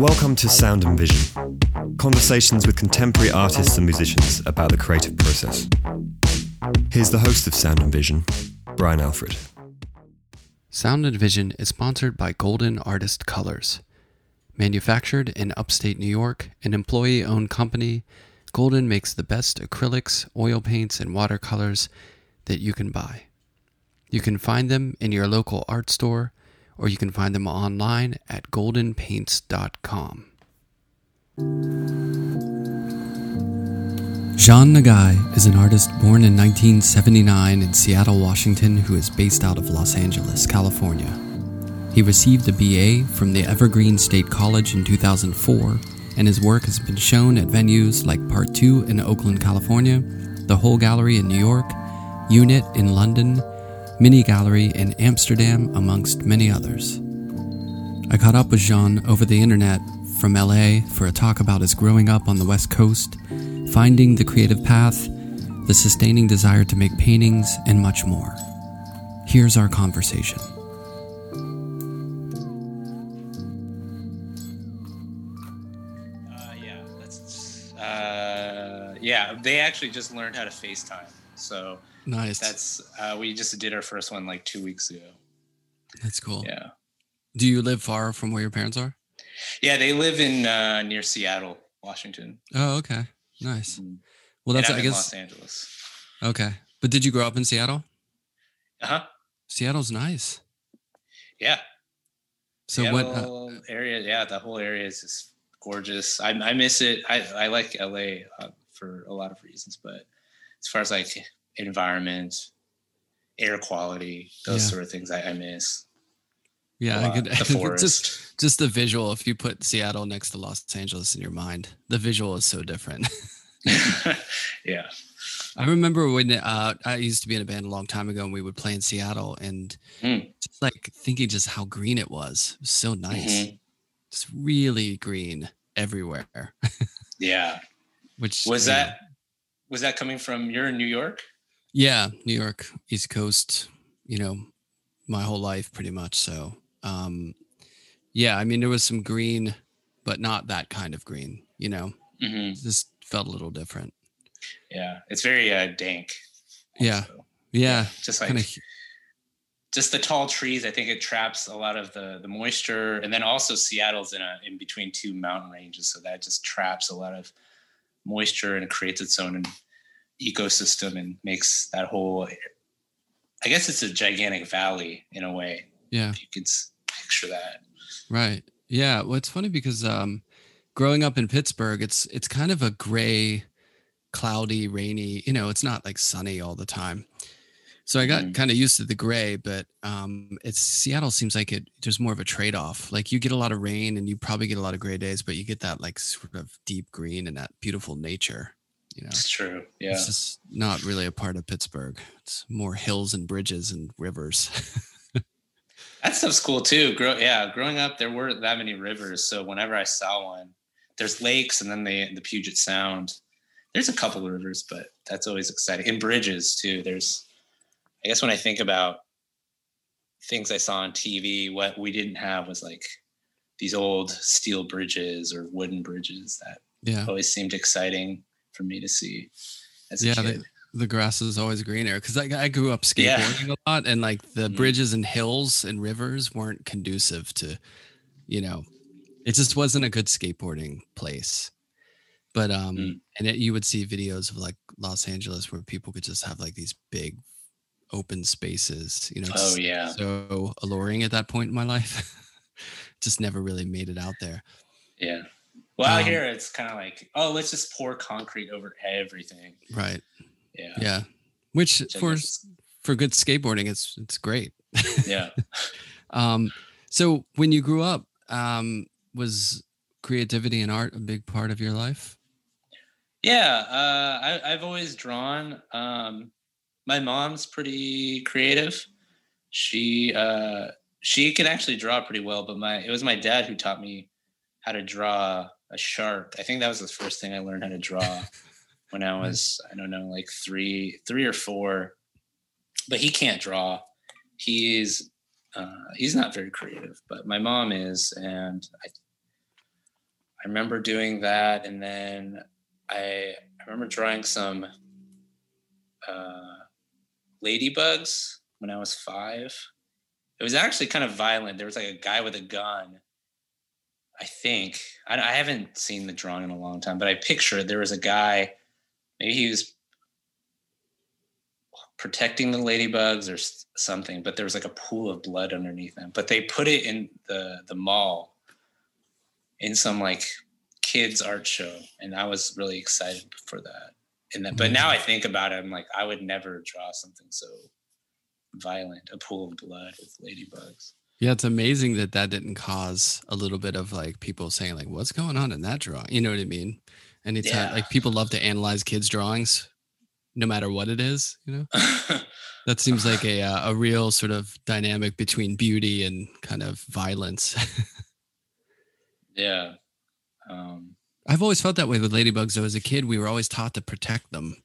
Welcome to Sound and Vision conversations with contemporary artists and musicians about the creative process. Here's the host of Sound and Vision, Brian Alfred. Sound and Vision is sponsored by Golden Artist Colors. Manufactured in upstate New York, an employee owned company, Golden makes the best acrylics, oil paints, and watercolors that you can buy. You can find them in your local art store or you can find them online at goldenpaints.com. Jean Nagai is an artist born in 1979 in Seattle, Washington, who is based out of Los Angeles, California. He received a BA from the Evergreen State College in 2004, and his work has been shown at venues like Part 2 in Oakland, California, the Hole Gallery in New York, Unit in London, Mini Gallery in Amsterdam, amongst many others. I caught up with Jean over the internet from LA for a talk about his growing up on the West Coast, finding the creative path, the sustaining desire to make paintings, and much more. Here's our conversation. Uh, yeah, uh, yeah. They actually just learned how to FaceTime, so Nice. that's uh, we just did our first one like two weeks ago. That's cool. Yeah, Do you live far from where your parents are? yeah. They live in uh, near Seattle, Washington. Oh, okay. Nice. Mhm. Well, that's I guess Los Angeles. okay. But did you grow up in Seattle? Uh huh. Seattle's nice. Yeah. So what? Uh, area? Yeah, the whole area is just gorgeous. I, I miss it. I, I like LA uh, for a lot of reasons, but as far as like environment, air quality, those Yeah. sort of things, I, I miss. yeah, I could just just the visual. If you put Seattle next to Los Angeles in your mind, the visual is so different. yeah. I remember when uh, I used to be in a band a long time ago, and we would play in Seattle, and Mm. just like thinking just how green it was. It was so nice. Mhm. Just really green everywhere. Yeah. Which Was you know, that was that coming from you're in New York? Yeah, New York, East Coast, you know, my whole life pretty much. So, um, yeah, I mean, there was some green, but not that kind of green, you know, hmm just felt a little different. Yeah. It's very uh, dank. Yeah. also. Yeah. Just like Kind of, just the tall trees, I think it traps a lot of the the moisture, and then also Seattle's in a in between two mountain ranges, so that just traps a lot of moisture and creates its own ecosystem and makes that whole. I guess it's a gigantic valley in a way, yeah, you s- picture that. right. Yeah. Well, it's funny because, um, growing up in Pittsburgh, it's, it's kind of a gray, cloudy, rainy, you know, it's not like sunny all the time. So I got Mhm. kind of used to the gray, but um, it's Seattle seems like it. There's more of a trade off. Like you get a lot of rain, and you probably get a lot of gray days, but you get that like sort of deep green and that beautiful nature. You know, It's true. Yeah. it's just not really a part of Pittsburgh. It's more hills and bridges and rivers. That stuff's cool too. Grow, yeah, growing up, there weren't that many rivers, so whenever I saw one, there's lakes, and then the the Puget Sound. There's a couple of rivers, but that's always exciting. And bridges too. There's, I guess, when I think about things I saw on TV, what we didn't have was like these old steel bridges or wooden bridges that yeah, always seemed exciting for me to see as a Yeah, kid. the grass is always greener because I, I grew up Yeah. skateboarding a lot, and like the Mhm. bridges and hills and rivers weren't conducive to, you know, it just wasn't a good skateboarding place. But um, Mm. and it, you would see videos of like Los Angeles where people could just have like these big open spaces, you know. oh yeah, So alluring at that point in my life, just never really made it out there. yeah. Well, out Um, here it's kind of like, oh, let's just pour concrete over everything. Right. Yeah. Yeah. Which Which for for good skateboarding, it's it's great. yeah. Um, so when you grew up, um, was creativity and art a big part of your life? Yeah, uh, I, I've always drawn. Um, my mom's pretty creative. She uh, she can actually draw pretty well, but my it was my dad who taught me how to draw a shark. I think that was the first thing I learned how to draw when I was I don't know like three three or four. But he can't draw. He's uh, he's not very creative, but my mom is, and I I remember doing that, and then I I remember drawing some uh, ladybugs when I was five. It was actually kind of violent. There was like a guy with a gun. I think I, I haven't seen the drawing in a long time, but I picture there was a guy. Maybe he was protecting the ladybugs or something, but there was like a pool of blood underneath them. But they put it in the the mall in some like kids art show, and I was really excited for that. And that, but mm. now I think about it, I'm like, I would never draw something so violent, a pool of blood with ladybugs. Yeah, it's amazing that that didn't cause a little bit of like people saying like, "What's going on in that drawing?" You know what I mean? Anytime yeah. like people love to analyze kids' drawings, no matter what it is. You know, that seems like a uh, a real sort of dynamic between beauty and kind of violence. yeah, um, I've always felt that way with ladybugs. Though, as a kid, we were always taught to protect them.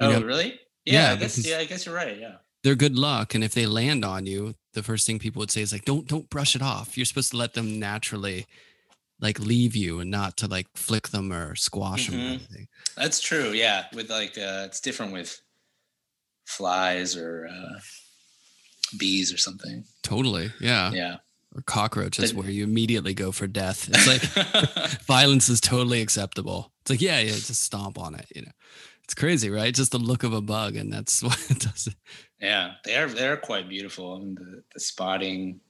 You oh, know? really? Yeah, yeah, I guess. Yeah, I guess you're right. Yeah, they're good luck, and if they land on you, the first thing people would say is like, "Don't don't brush it off." You're supposed to let them naturally like leave you and not to like flick them or squash mm-hmm. them or anything. That's true. Yeah. With like, uh, it's different with flies or uh, bees or something. Totally. Yeah. Yeah. Or cockroaches where you immediately go for death. It's like violence is totally acceptable. It's like, yeah, yeah, just stomp on it, you know. It's crazy, right? Just the look of a bug, and that's what it does. Yeah, they're they're quite beautiful. I mean, the the spotting,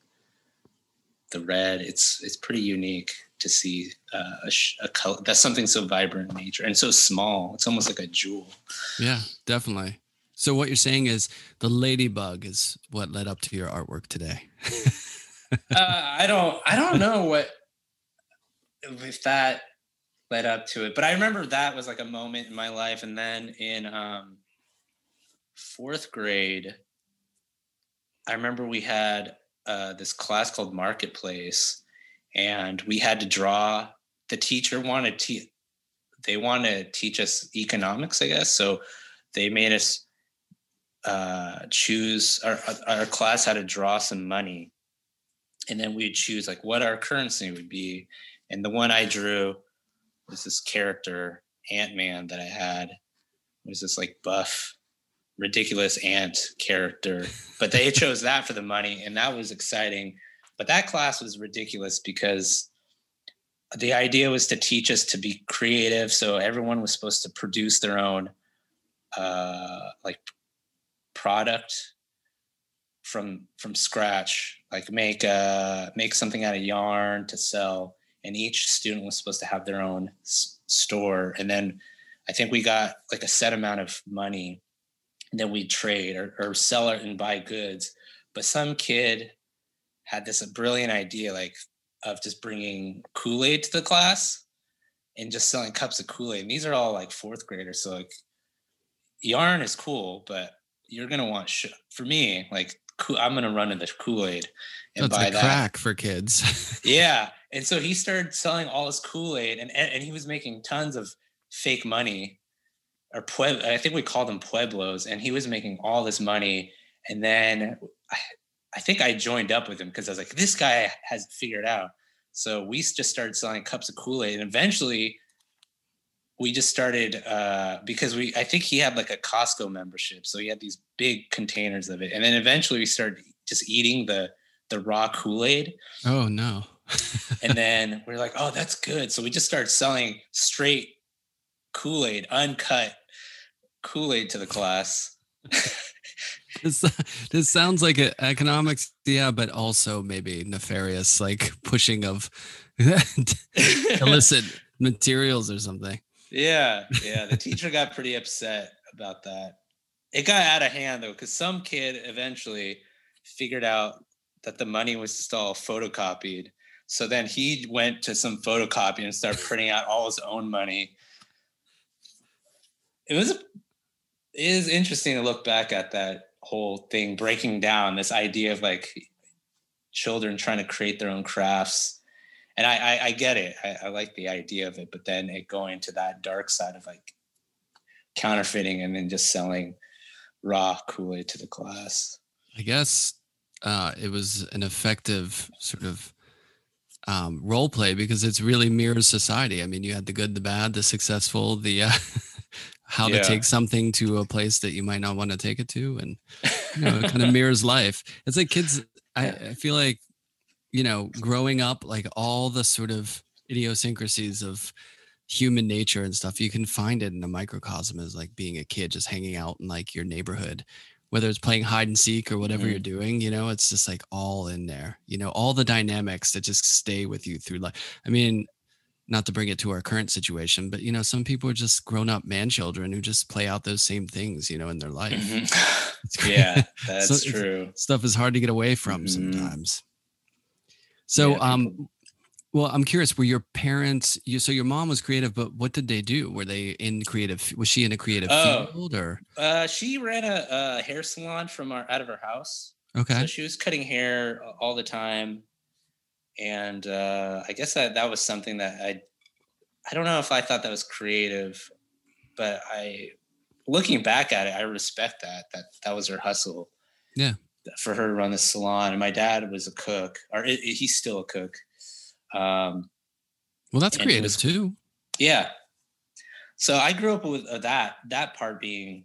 the red, it's it's pretty unique to see uh, a, a color that's something so vibrant in nature and so small. It's almost like a jewel. Yeah, definitely. So what you're saying is the ladybug is what led up to your artwork today. uh, I don't. I don't know what if that led up to it, but I remember that was like a moment in my life, and then in um, fourth grade, I remember we had uh, this class called Marketplace, and we had to draw. The teacher wanted to, they want to teach us economics, I guess. So they made us uh, choose. Our our class had to draw some money, and then we'd choose like what our currency would be. And the one I drew was this character Ant Man that I had. It was this like buff ridiculous ant character but they chose that for the money and that was exciting but that class was ridiculous because the idea was to teach us to be creative. So everyone was supposed to produce their own uh, like product from from scratch, like make uh make something out of yarn to sell. And each student was supposed to have their own s- store. And then I think we got like a set amount of money. Then we trade or, or sell it and buy goods. But some kid had this brilliant idea like of just bringing Kool-Aid to the class and just selling cups of Kool-Aid. And these are all like fourth graders. So like yarn is cool, but you're to want, sh- for me, like I'm going to run in the Kool-Aid and That's buy that. crack for kids. yeah. And so he started selling all his Kool-Aid and, and he was making tons of fake money or Pueblo, I think we called them Pueblos. And he was making all this money. And then I, I think I joined up with him because I was like, this guy has figured out. So we just started selling cups of Kool Aid, and eventually, we just started uh, because we. I think he had like a Costco membership, so he had these big containers of it, and then eventually we started just eating the the raw Kool Aid. Oh no! and then we are like, oh, that's good. So we just started selling straight Kool Aid, uncut Kool Aid to the class. this this sounds like a, economics, yeah, but also maybe nefarious, like pushing of illicit materials or something. Yeah, yeah. The teacher got pretty upset about that. It got out of hand though, because some kid eventually figured out that the money was just all photocopied. So then he went to some photocopy and started printing out all his own money. It was it is interesting to look back at that whole thing breaking down this idea of like children trying to create their own crafts and i i, I get it I, I, like the idea of it but then it going to that dark side of like counterfeiting and then just selling raw kool-aid to the class i guess uh, it was an effective sort of um, role play because it's really mirrors society. I mean, you had the good, the bad, the successful, the uh, how Yeah. to take something to a place that you might not want to take it to, and you know, it kind of mirrors life. It's like kids. I, I feel like you know, growing up, like all the sort of idiosyncrasies of human nature and stuff, you can find it in a microcosm as like being a kid just hanging out in like your neighborhood, whether it's playing hide and seek or whatever Mhm. you're doing, you know, it's just like all in there, you know, all the dynamics that just stay with you through life. I mean, not to bring it to our current situation, but you know, some people are just grown up man children who just play out those same things, you know, in their life. Mhm. Yeah, that's So true. stuff is hard to get away from Mhm. sometimes. So, Yeah, um, well, I'm curious. Were your parents? You so your mom was creative, but what did they do? Were they in creative? Was she in a creative Oh. field or? Uh, she ran a, a hair salon from our out of her house. Okay, So she was cutting hair all the time, and uh, I guess that that was something that I, I don't know if I thought that was creative, but I, looking back at it, I respect that that that was her hustle. Yeah. For her to run the salon, and my dad was a cook, or i- i- he's still a cook. Um, well, that's creative was- too. yeah. So I grew up with uh, that that part being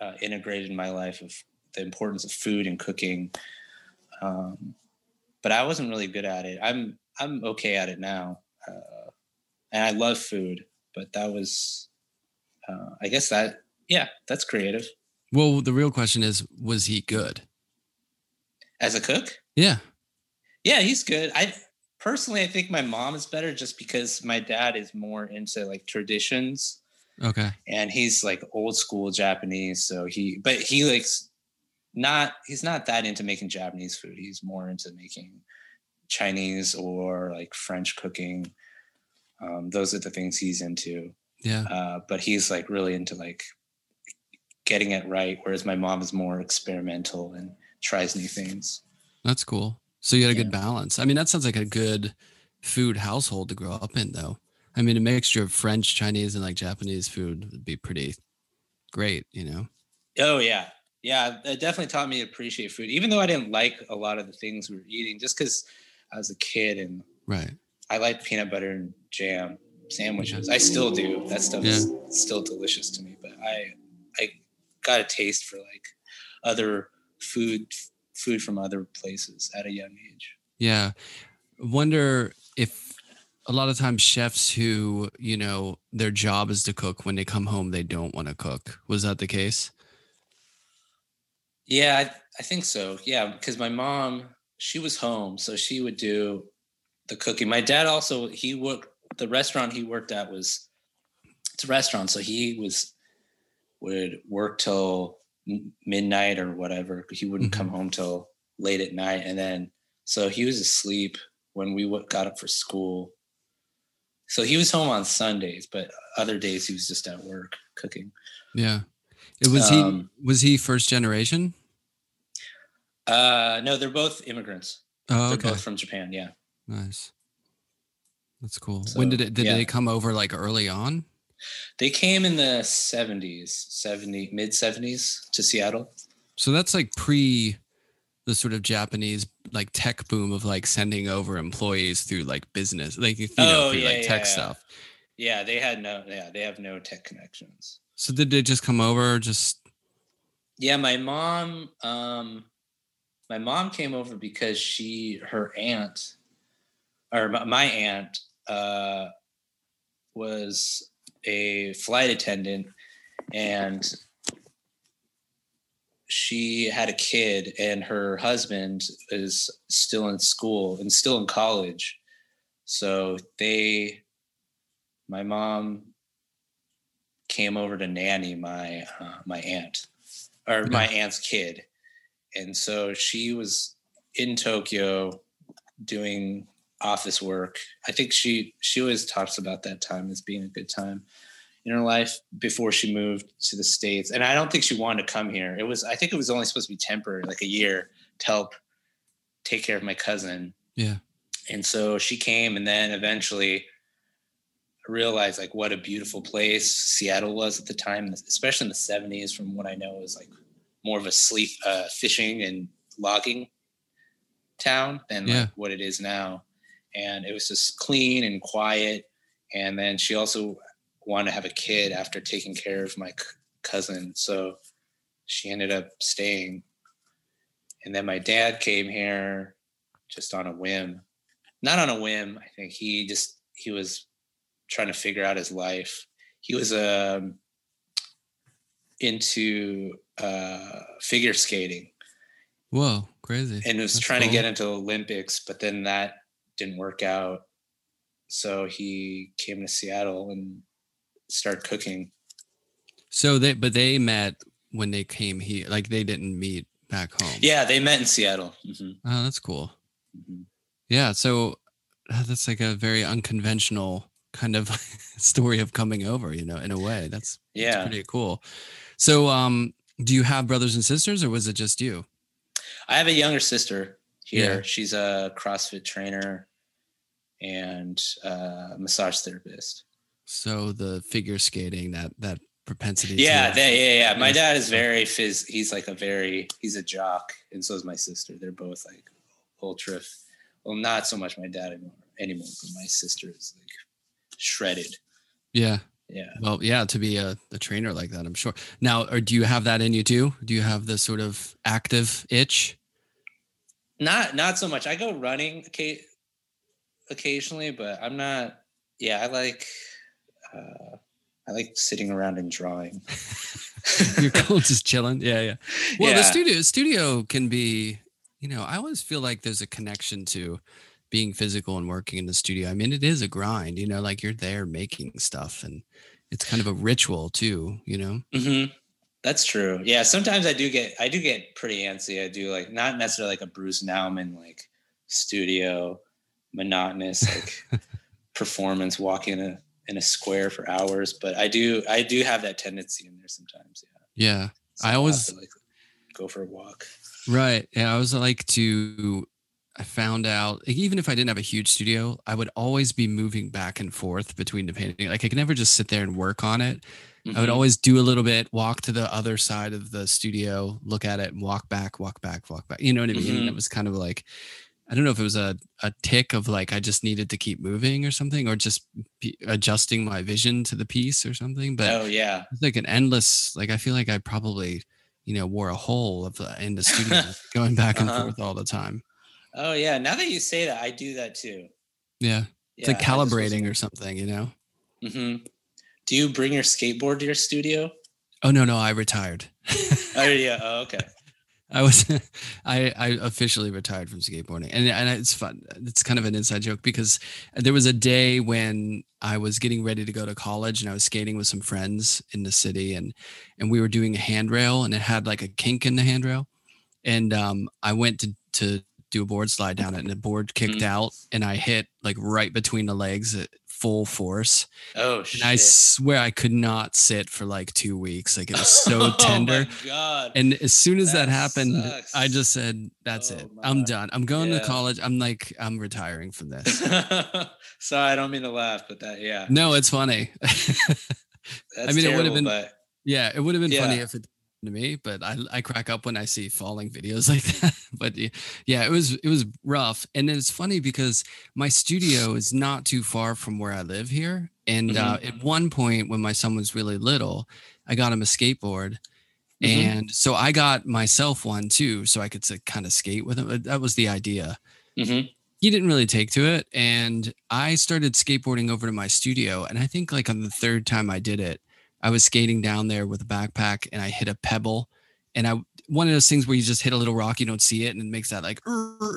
uh, integrated in my life of the importance of food and cooking. Um, but I wasn't really good at it. I'm I'm okay at it now, uh, and I love food. But that was, uh, I guess that yeah, that's creative Well, the real question is, was he good? As a cook. Yeah. Yeah, he's good. I personally, I think my mom is better just because my dad is more into like traditions. Okay. and he's like old school Japanese. So he, but he likes not, he's not that into making Japanese food. He's more into making Chinese or like French cooking. Um, those are the things he's into. Yeah. Uh, but he's like really into like getting it right. Whereas my mom is more experimental and tries new things. That's cool. So you had a good balance. I mean, that sounds like a good food household to grow up in, though. I mean, a mixture of French, Chinese, and like Japanese food would be pretty great, you know? Oh yeah, yeah. It definitely taught me to appreciate food, even though I didn't like a lot of the things we were eating, just because I was a kid and Right. I like peanut butter and jam sandwiches. I still do. That stuff is still delicious to me. But I I got a taste for like other food food from other places at a young age. Yeah. Wonder if a lot of times chefs who, you know, their job is to cook, when they come home, they don't want to cook. Was that the case? Yeah, I, I think so. Yeah, because my mom, she was home, so she would do the cooking. My dad also he worked the restaurant he worked at was it's a restaurant, so he was would work till midnight or whatever. He wouldn't come home till late at night, and then so he was asleep when we got up for school. So he was home on Sundays, but other days he was just at work cooking. Yeah. It was Um, he was he first generation? Uh, no, they're both immigrants. Oh, They're okay. both from Japan. Yeah. Nice. That's cool. So, when did it did yeah. they come over like early on? They came in the 70s, 70, mid 70s to Seattle. So that's like pre the sort of Japanese like tech boom of like sending over employees through like business, like you know, Oh, through yeah, like tech yeah. stuff. Yeah, they had no, yeah, they have no tech connections. So did they just come over just Yeah, my mom, um, my mom came over because she, her aunt, or my- my aunt, uh, was a flight attendant and she had a kid and her husband is still in school and still in college. So they my mom came over to nanny my uh, my aunt or my aunt's kid. And so she was in tokyo doing office work. I think she she always talks about that time as being a good time in her life before she moved to the states. And i don't think she wanted to come here. It was i think it was only supposed to be temporary like a year to help take care of my cousin. Yeah. and so she came and then eventually realized like what a beautiful place seattle was at the time especially in the 70s from what i know it was like more of a sleep uh, fishing and logging town than Yeah. like what it is now and it was just clean and quiet. And then she also wanted to have a kid after taking care of my c- cousin, so she ended up staying. And then my dad came here just on a whim, not on a whim. I think he just he was trying to figure out his life. He was um, into uh, figure skating Whoa, crazy. and was That's trying to get into Olympics, but then that didn't work out. So he came to Seattle and started cooking. So they, but they met when they came here. Like they didn't meet back home. Yeah, they met in Seattle. Mhm, Oh, that's cool. mhm. Yeah. So uh, that's like a very unconventional kind of story of coming over, you know, in a way. That's, that's Yeah. pretty cool. So, um, do you have brothers and sisters or was it just you? I have a younger sister here. Yeah. She's a CrossFit trainer and uh, massage therapist. So the figure skating, that, that propensity. Yeah, yeah, yeah. My dad is very phys. He's like a very. He's a jock, and so is my sister. They're both like ultra. Well, not so much my dad anymore, anymore but my sister is like shredded. Yeah. Yeah. Well, yeah, to be a, a trainer like that, I'm sure. Now, or do you have that in you too? Do you have this sort of active itch? Not not so much. I go running occa- occasionally, but I'm not. Yeah, I like. Uh, I like sitting around and drawing. You're cool, just chilling. Yeah, yeah. Well, the studio studio can be, you know, I always feel like there's a connection to being physical and working in the studio. I mean, it is a grind, you know, like you're there making stuff and it's kind of a ritual too, you know. hmm That's true. Yeah, sometimes I do get I do get pretty antsy. I do like not necessarily like a Bruce Nauman like studio monotonous like performance walking in a in a square for hours, but I do I do have that tendency in there sometimes. Yeah, Yeah. So I always- like go for a walk. Right. Yeah. I was like to, I found out, like, even if I didn't have a huge studio, I would always be moving back and forth between the painting. Like I could never just sit there and work on it. I would Mhm. always do a little bit, walk to the other side of the studio, look at it, and walk back, walk back, walk back. You know what I mean? Mhm. it was kind of like, I don't know if it was a, a tick of like I just needed to keep moving or something, or just adjusting my vision to the piece or something. But oh yeah, it's like an endless, like I feel like I probably, you know, wore a hole of the, in the studio, going back and Uh-huh. forth all the time. oh yeah. Now that you say that, I do that too. Yeah, it's like Yeah, I just calibrating or something, you know. Mhm. Do you bring your skateboard to your studio? Oh no, no, I retired. Oh yeah. Oh, okay. I was I I officially retired from skateboarding. And and it's fun. It's kind of an inside joke because there was a day when I was getting ready to go to college and I was skating with some friends in the city and and we were doing a handrail and it had like a kink in the handrail. And um I went to to do a board slide down it and the board kicked Mhm. out and I hit like right between the legs full force. Oh And shit. I swear I could not sit for like two weeks. Like it was so Oh, tender. my god. And as soon as that, That happened, I just said, "That's Oh it. my. I'm done. I'm going Yeah. to college. I'm like, I'm retiring from this." Sorry, I don't mean to laugh, but that yeah. no, it's funny. That's mean, it would've been- but yeah, it would have been funny if it to me, but I I crack up when I see falling videos like that. but yeah, it was it was rough, and it's funny because my studio is not too far from where I live here, and uh, Mm-hmm. at one point when my son was really little, I got him a skateboard. Mhm. And so I got myself one too, so I could to kind of skate with him. That was the idea. Mhm. he didn't really take to it and i started skateboarding over to my studio and i think like on the third time i did it i was skating down there with a backpack and i hit a pebble and i one of those things where you just hit a little rock you don't see it and it makes that like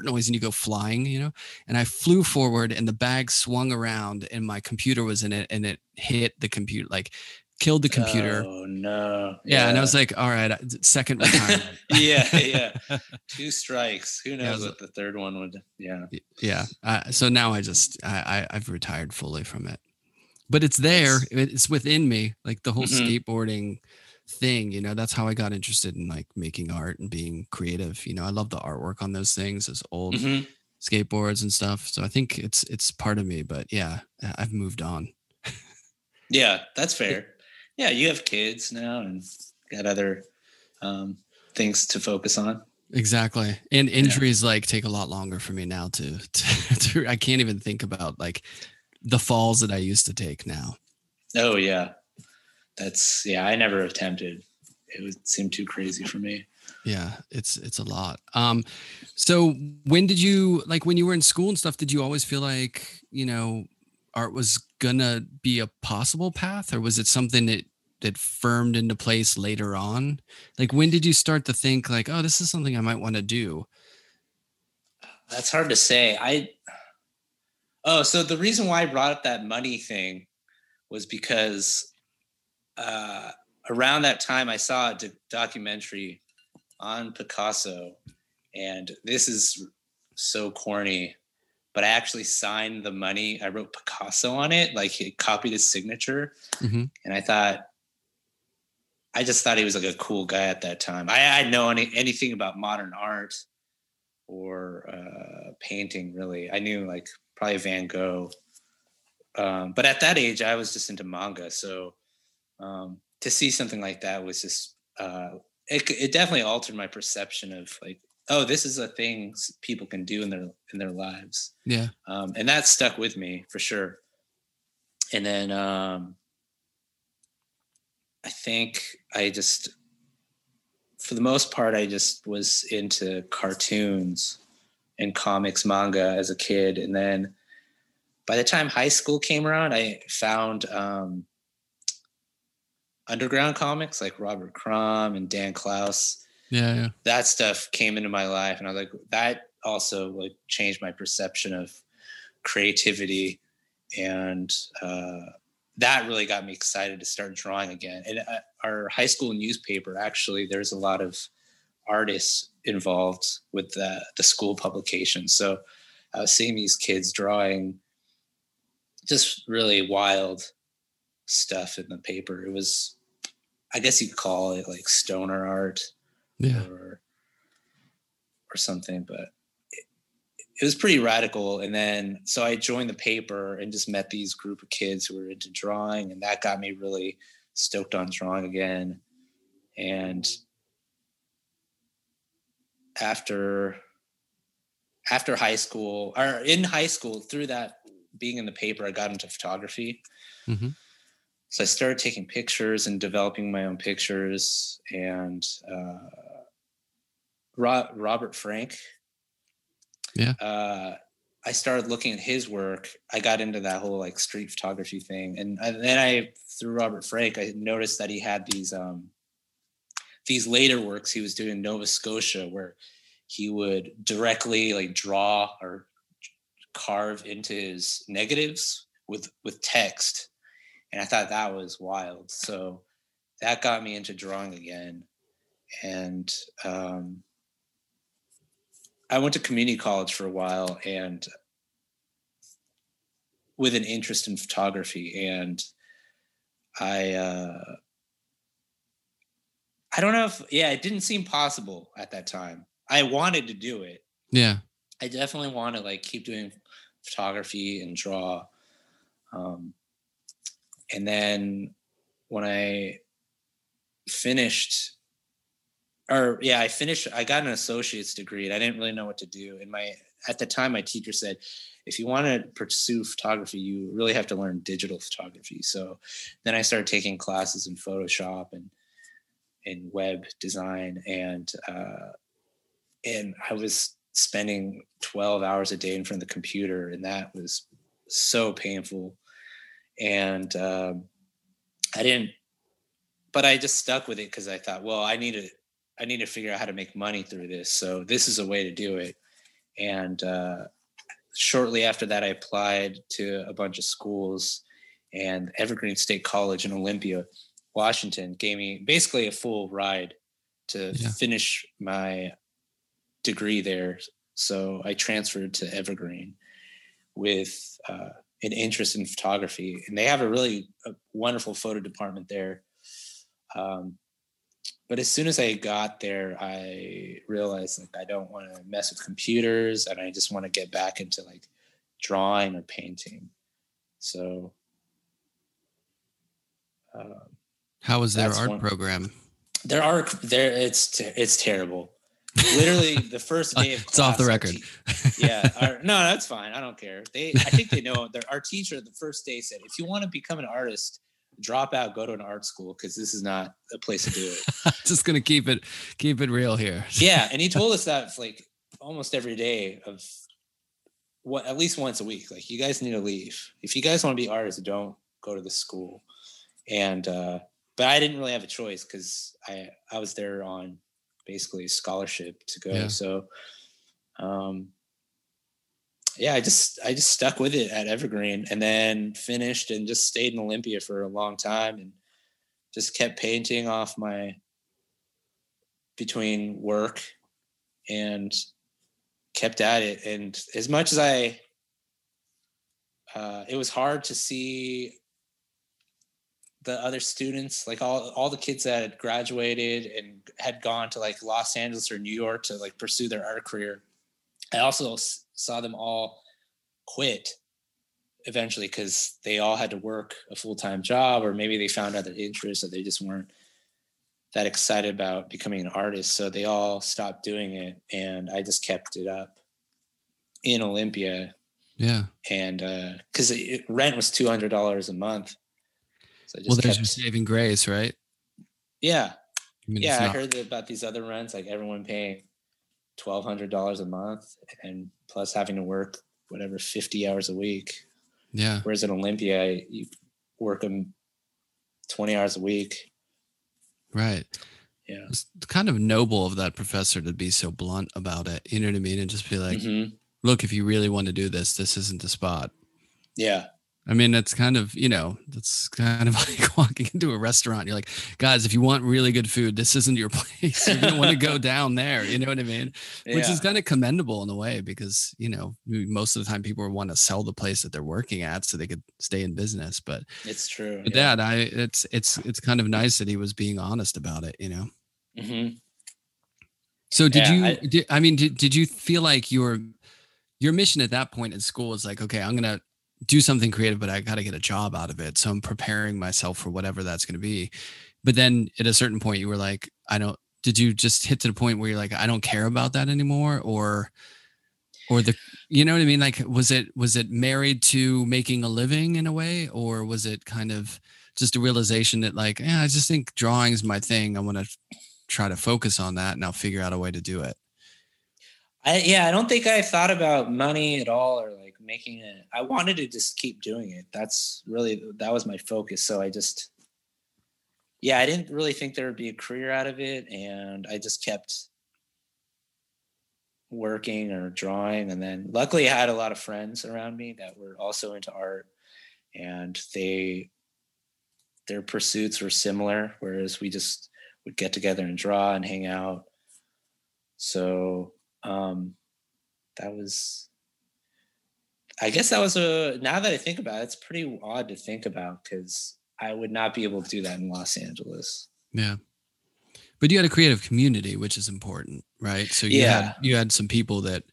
noise and you go flying you know and i flew forward and the bag swung around and my computer was in it and it hit the computer like killed the computer Oh no. yeah, and i was like all right second retirement yeah, yeah. Two strikes. Who knows was what the third one would? Yeah. Yeah uh, so now i just I, I i've retired fully from it but it's there It's- it's within me like the whole Mhm. skateboarding thing you know that's how i got interested in like making art and being creative you know i love the artwork on those things those old Mhm. skateboards and stuff so i think it's it's part of me but yeah i've moved on Yeah, that's fair. Yeah, you have kids now and got other um, things to focus on. Exactly. And injuries yeah. like take a lot longer for me now to, to, to I can't even think about like the falls that I used to take now. Oh yeah. That's yeah, I never attempted. It would seem too crazy for me. Yeah, it's it's a lot. Um so when did you like when you were in school and stuff did you always feel like, you know, art was gonna be a possible path or was it something that that firmed into place later on? Like when did you start to think like, oh, this is something I might want to do? That's hard to say. I Oh, so the reason why I brought up that money thing was because uh, around that time I saw a d- documentary on Picasso, and this is so corny, but I actually signed the money. I wrote Picasso on it, like he copied his signature, mm-hmm. and I thought. I just thought he was like a cool guy at that time. I, I didn't know any, anything about modern art or uh, painting really. I knew like probably Van Gogh. Um, but at that age, I was just into manga. So um, to see something like that was just, uh, it, it definitely altered my perception of like, oh, this is a thing people can do in their in their lives. Yeah. Um, and that stuck with me for sure. And then um, I think I just, for the most part, I just was into cartoons and comics manga as a kid. And then by the time high school came around i found um, underground comics like robert crumb and dan clowes. Yeah, yeah. That stuff came into my life and i was like that also like changed my perception of creativity. And uh, that really got me excited to start drawing again. And uh, our high school newspaper actually there's a lot of artists involved with the, the school publication. So I was seeing these kids drawing just really wild stuff in the paper. It was, I guess you could call it like stoner art, yeah, or or something. But it, it was pretty radical. And then so I joined the paper and just met these group of kids who were into drawing, and that got me really stoked on drawing again. And after after high school or in high school through that being in the paper i got into photography. Mm-hmm. so i started taking pictures and developing my own pictures and uh, Ro- robert frank yeah. uh, i started looking at his work. I got into that whole like street photography thing and, and then i through robert frank i noticed that he had these um, these later works he was doing in Nova Scotia where he would directly like draw or carve into his negatives with with text. And i thought that was wild. So that got me into drawing again. And um, i went to community college for a while and with an interest in photography and i uh, I don't know if yeah, it didn't seem possible at that time. I wanted to do it. Yeah. I definitely want to like keep doing photography and draw. Um, and then when I finished or yeah, I finished I got an associate's degree and I didn't really know what to do. And my at the time my teacher said, if you want to pursue photography, you really have to learn digital photography. So then I started taking classes in Photoshop and in web design and uh, and I was spending 12 hours a day in front of the computer and that was so painful. And um, I didn't but I just stuck with it because I thought well I need to I need to figure out how to make money through this. So this is a way to do it. And uh, shortly after that I applied to a bunch of schools and Evergreen State College in Olympia Washington gave me basically a full ride to yeah. finish my degree there. So I transferred to Evergreen with uh, an interest in photography, and they have a really a wonderful photo department there. Um, but as soon as I got there, I realized like I don't want to mess with computers, and I just want to get back into like drawing or painting. So um, how was their That's art one. program? Their art, there it's it's terrible. literally the first day of it's off the record. yeah, our, no, that's fine. I don't care. They, I think they know. Their, our teacher the first day said, if you want to become an artist, drop out, go to an art school because this is not a place to do it. Just gonna keep it keep it real here. yeah, and he told us that like almost every day of what at least once a week. Like you guys need to leave. If you guys want to be artists, don't go to the school. And uh but I didn't really have a choice because I I was there on basically a scholarship to go. Yeah. So um yeah, I just I just stuck with it at Evergreen and then finished and just stayed in Olympia for a long time and just kept painting off my between work and kept at it and as much as i uh, it was hard to see the other students like all all the kids that had graduated and had gone to like los angeles or new york to like pursue their art career i also s- saw them all quit eventually because they all had to work a full-time job or maybe they found other interests that they just weren't that excited about becoming an artist. So they all stopped doing it, and I just kept it up in Olympia. Yeah. And uh, because it rent was two hundred dollars a month, so Well, there's kept, saving grace, right? yeah, I mean, yeah. I not- heard about these other rents, like everyone paying twelve hundred dollars a month, and plus having to work whatever fifty hours a week. yeah. Whereas in Olympia, you work them twenty hours a week. Right. Yeah. It's kind of noble of that professor to be so blunt about it. You know what I mean? And just be like, Mhm. look, if you really want to do this, this isn't the spot. Yeah. I mean, that's kind of, you know, that's kind of like walking into a restaurant. You're like, guys, if you want really good food, this isn't your place. You're going to want to go down there. You know what I mean? Which Yeah. is kind of commendable in a way because, you know, most of the time people want to sell the place that they're working at so they could stay in business. But, It's true. but yeah. that, I, it's, it's, it's kind of nice that he was being honest about it, you know? Mhm. So did Yeah, you? I- did, I mean, did, did you feel like your your mission at that point in school was like, okay, I'm gonna do something creative, but I got to get a job out of it. So I'm preparing myself for whatever that's gonna be. But then at a certain point, you were like, I don't. Did you just hit to the point where you're like, I don't care about that anymore, or or the you know what I mean? Like, was it was it married to making a living in a way, or was it kind of just a realization that like, yeah, I just think drawing is my thing. I want to try to focus on that and I'll figure out a way to do it. I yeah, I don't think I thought about money at all or like making it. I wanted to just keep doing it. That's really that was my focus. So I just yeah, I didn't really think there would be a career out of it and I just kept working or drawing and then luckily I had a lot of friends around me that were also into art and they their pursuits were similar whereas we just would get together and draw and hang out. So um that was i guess that was a now that i think about it it's pretty odd to think about because i would not be able to do that in los angeles Yeah. But you had a creative community, which is important, right? So you Yeah. had you had some people that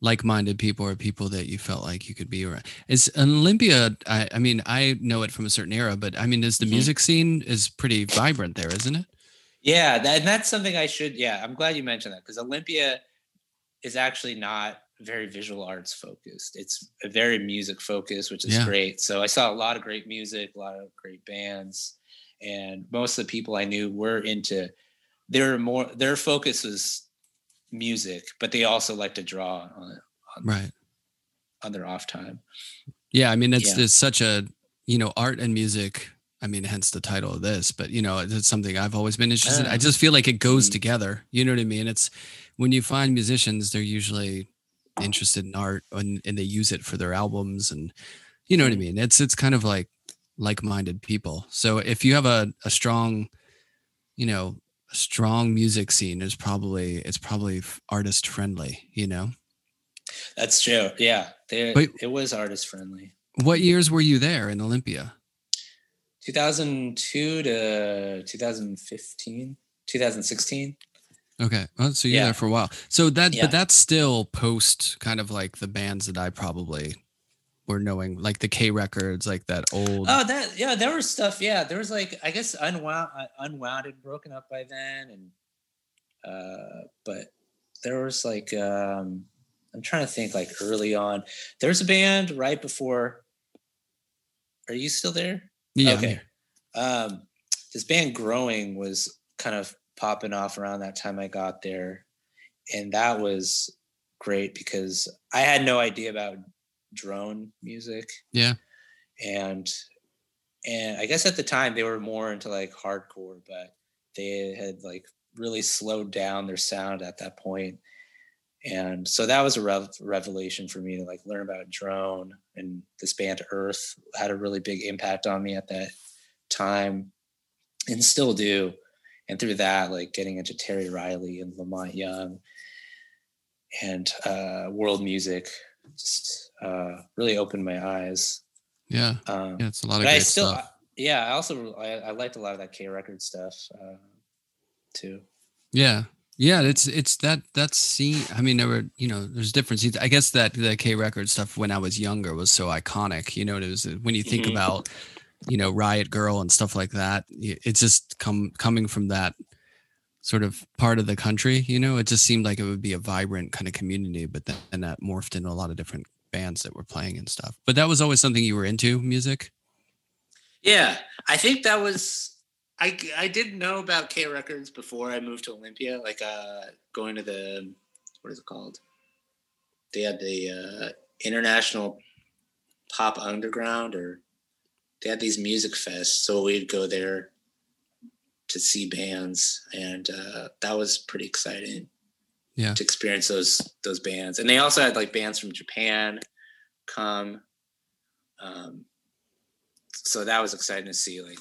like-minded people or people that you felt like you could be around. Is Olympia I, I mean, I know it from a certain era, but I mean, is the Mhm. music scene is pretty vibrant there, isn't it? yeah that, and that's something i should yeah i'm glad you mentioned that because olympia is actually not very visual arts focused it's a very music focused which is Yeah. great so i saw a lot of great music a lot of great bands and most of the people i knew were into their more their focus was music but they also like to draw on, on, Right. on their off time Yeah, I mean, it's Yeah. it's such a you know art and music. I mean, hence the title of this. But you know, it's something I've always been interested. in. I just feel like it goes Mhm. together. You know what I mean? It's when you find musicians, they're usually interested in art and, and they use it for their albums, and you know what I mm-hmm. mean. It's it's kind of like like-minded people. So if you have a a strong, you know, a strong music scene, is probably it's probably artist friendly. You know. that's true yeah it was artist friendly What years were you there in Olympia? 2002 to 2015 2016 Okay. Well, so you're Yeah. there for a while. So that, Yeah. but that's still post kind of like the bands that I probably were knowing, like the K records, like that old. oh that yeah there was stuff yeah there was like i guess unwound uh, unwound and broken up by then and uh but there was like um I'm trying to think like early on. There's a band right before. Are you still there? Yeah. Okay. Um, this band growing was kind of popping off around that time I got there, and that was great because I had no idea about drone music. Yeah. And and I guess at the time they were more into like hardcore, but they had like really slowed down their sound at that point. And so that was a rev- revelation for me to like learn about drone and this band Earth had a really big impact on me at that time and still do. And through that, like getting into Terry Riley and La Monte Young and uh, world music just uh, really opened my eyes. Yeah. Um, Yeah. It's a lot of but I still, stuff. yeah, I also I, I liked a lot of that K record stuff uh, too. Yeah. Yeah, it's it's that that scene. I mean, there were you know, there's different scenes. I guess that the K record stuff when I was younger was so iconic. You know, it was when you think Mhm. about you know Riot Grrrl and stuff like that. It's just come coming from that sort of part of the country. You know, it just seemed like it would be a vibrant kind of community. But then and that morphed into a lot of different bands that were playing and stuff. But that was always something you were into, music. Yeah, I think that was I I didn't know about K Records before I moved to Olympia. Like uh, going to the what is it called? They had the uh, International Pop Underground, or they had these music fests. So we'd go there to see bands, and uh, that was pretty exciting. Yeah. to experience those those bands, and they also had like bands from Japan come. Um, so that was exciting to see like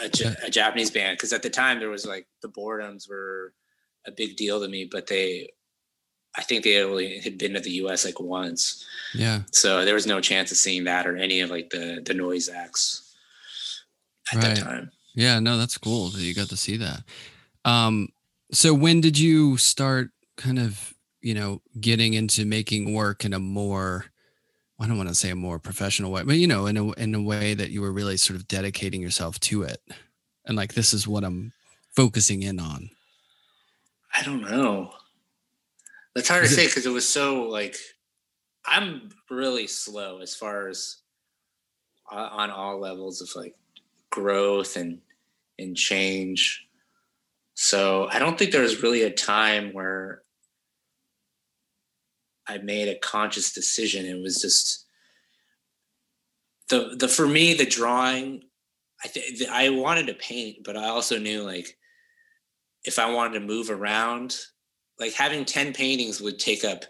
a, Ja- a Japanese band because at the time there was like the boredoms were a big deal to me, but they, I think they only had been to the U.S. like once, Yeah. so there was no chance of seeing that or any of like the the noise acts at Right. that time. Yeah, no, that's cool that you got to see that. Um, so when did you start kind of, you know, getting into making work in a more I don't want to say a more professional way, but you know, in a in a way that you were really sort of dedicating yourself to it. And like this is what I'm focusing in on. I don't know. That's hard to say because it was so like I'm really slow as far as o- on all levels of like growth and and change. So I don't think there was really a time where I made a conscious decision. It was just the the for me the drawing. I th- I wanted to paint, but I also knew like if I wanted to move around, like having 10 paintings would take up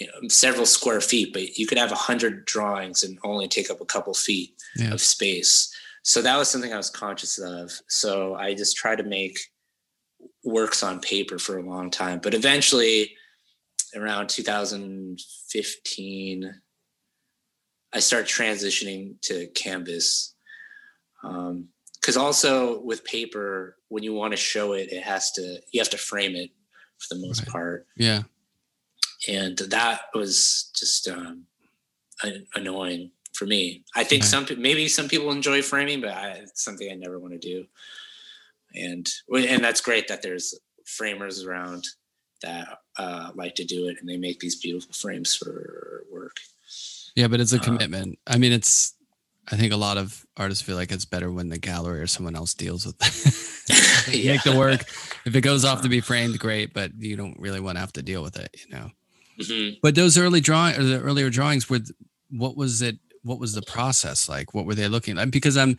you know, several square feet, but you could have a hundred drawings and only take up a couple feet Yeah. of space. So that was something I was conscious of. So I just tried to make works on paper for a long time. But eventually, around 2015, I started transitioning to canvas. Um, because also with paper, when you want to show it, it has to you have to frame it for the most Right. part, Yeah. and that was just um, annoying for me. I think Right. some maybe some people enjoy framing, but I, it's something I never want to do. And and that's great that there's framers around that uh, like to do it, and they make these beautiful frames for work. Yeah, but it's a Uh, commitment. I mean, it's I think a lot of artists feel like it's better when the gallery or someone else deals with it. Yeah. Make the work. If it goes off to be framed, great, but you don't really want to have to deal with it, you know. Mhm. But those early drawing or the earlier drawings were what was it what was the process like? What were they looking like? Because I'm